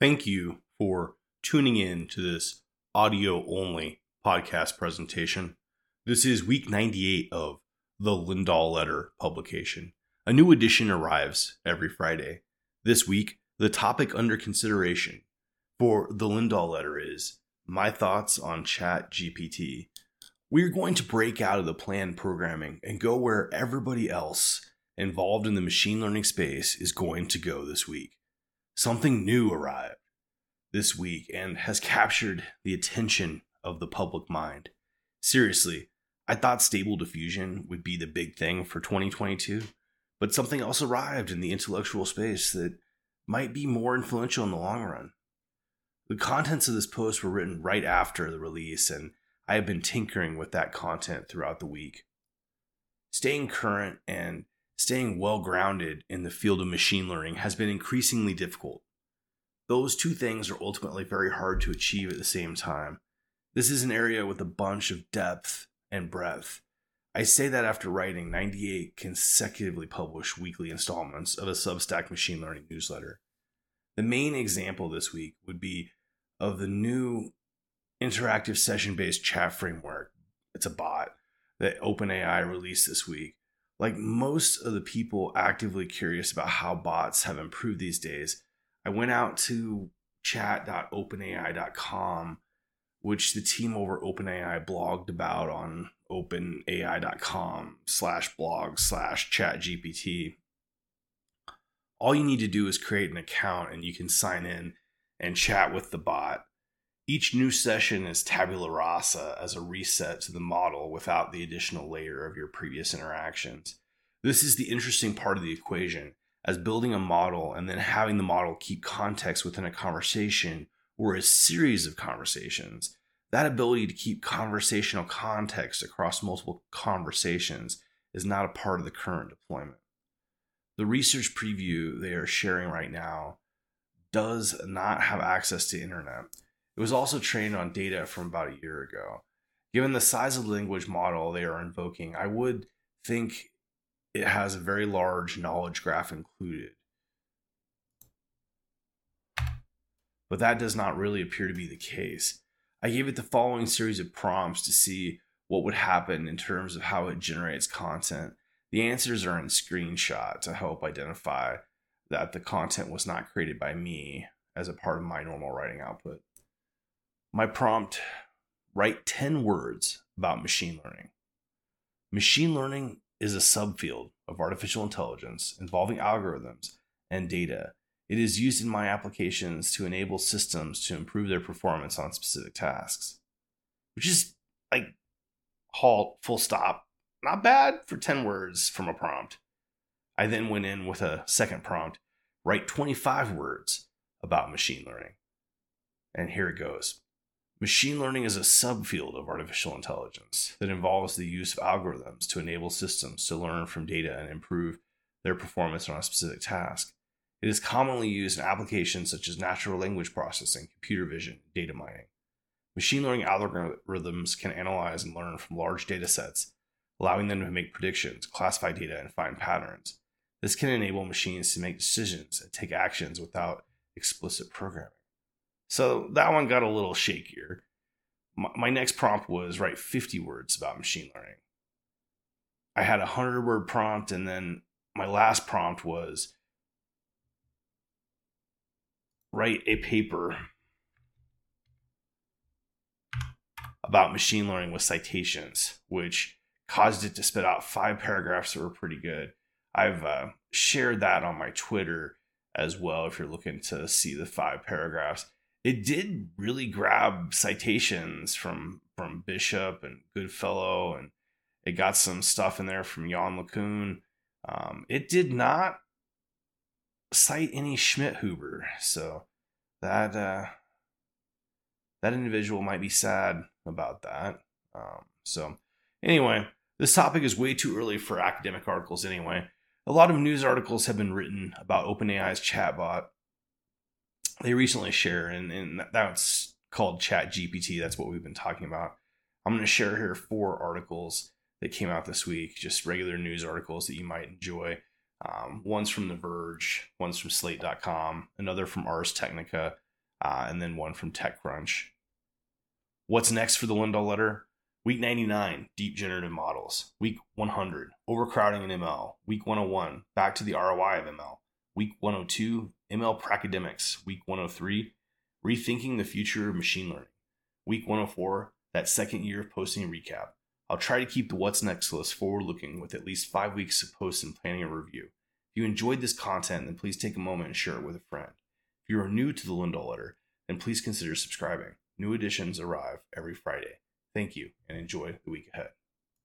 Thank you for tuning in to this audio only podcast presentation. This is week 98 of the Lindahl Letter publication. A new edition arrives every Friday. This week, the topic under consideration for the Lindahl Letter is my thoughts on Chat GPT. We're going to break out of the planned programming and go where everybody else involved in the machine learning space is going to go this week. Something new arrived this week and has captured the attention of the public mind. Seriously, I thought stable diffusion would be the big thing for 2022, but something else arrived in the intellectual space that might be more influential in the long run. The contents of this post were written right after the release, and I have been tinkering with that content throughout the week. Staying current and staying well grounded in the field of machine learning has been increasingly difficult those two things are ultimately very hard to achieve at the same time. This is an area with a bunch of depth and breadth. I say that after writing 98 consecutively published weekly installments of a Substack machine learning newsletter. The main example this week would be of the new interactive session based chat framework. It's a bot that OpenAI released this week. Like most of the people actively curious about how bots have improved these days, I went out to chat.openai.com, which the team over OpenAI blogged about on openai.com slash blog slash chatgpt. All you need to do is create an account and you can sign in and chat with the bot. Each new session is tabula rasa as a reset to the model without the additional layer of your previous interactions. This is the interesting part of the equation as building a model and then having the model keep context within a conversation or a series of conversations. That ability to keep conversational context across multiple conversations is not a part of the current deployment. The research preview they are sharing right now does not have access to internet. It was also trained on data from about a year ago. Given the size of the language model they are invoking, I would think it has a very large knowledge graph included. But that does not really appear to be the case. I gave it the following series of prompts to see what would happen in terms of how it generates content. The answers are in screenshot to help identify that the content was not created by me as a part of my normal writing output. My prompt write 10 words about machine learning. Machine learning is a subfield of artificial intelligence involving algorithms and data. It is used in my applications to enable systems to improve their performance on specific tasks, which is like halt, full stop. Not bad for 10 words from a prompt. I then went in with a second prompt write 25 words about machine learning. And here it goes. Machine learning is a subfield of artificial intelligence that involves the use of algorithms to enable systems to learn from data and improve their performance on a specific task. It is commonly used in applications such as natural language processing, computer vision, data mining. Machine learning algorithms can analyze and learn from large data sets, allowing them to make predictions, classify data, and find patterns. This can enable machines to make decisions and take actions without explicit programming. So that one got a little shakier. My, my next prompt was write 50 words about machine learning. I had a 100 word prompt, and then my last prompt was write a paper about machine learning with citations, which caused it to spit out five paragraphs that were pretty good. I've uh, shared that on my Twitter as well if you're looking to see the five paragraphs it did really grab citations from from Bishop and Goodfellow, and it got some stuff in there from Yann LeCun. Um, it did not cite any Schmidhuber, so that uh, that individual might be sad about that. Um, so anyway, this topic is way too early for academic articles. Anyway, a lot of news articles have been written about OpenAI's chatbot they recently share, and, and that's called Chat GPT. That's what we've been talking about. I'm going to share here four articles that came out this week, just regular news articles that you might enjoy. Um, one's from The Verge, one's from Slate.com, another from Ars Technica, uh, and then one from TechCrunch. What's next for the Lindahl letter? Week 99, deep generative models. Week 100, overcrowding in ML. Week 101, back to the ROI of ML. Week 102, ML pracademics. Week 103, rethinking the future of machine learning. Week 104, that second year of posting recap. I'll try to keep the What's Next list forward looking with at least five weeks of posts and planning a review. If you enjoyed this content, then please take a moment and share it with a friend. If you are new to the Lindahl letter, then please consider subscribing. New editions arrive every Friday. Thank you and enjoy the week ahead.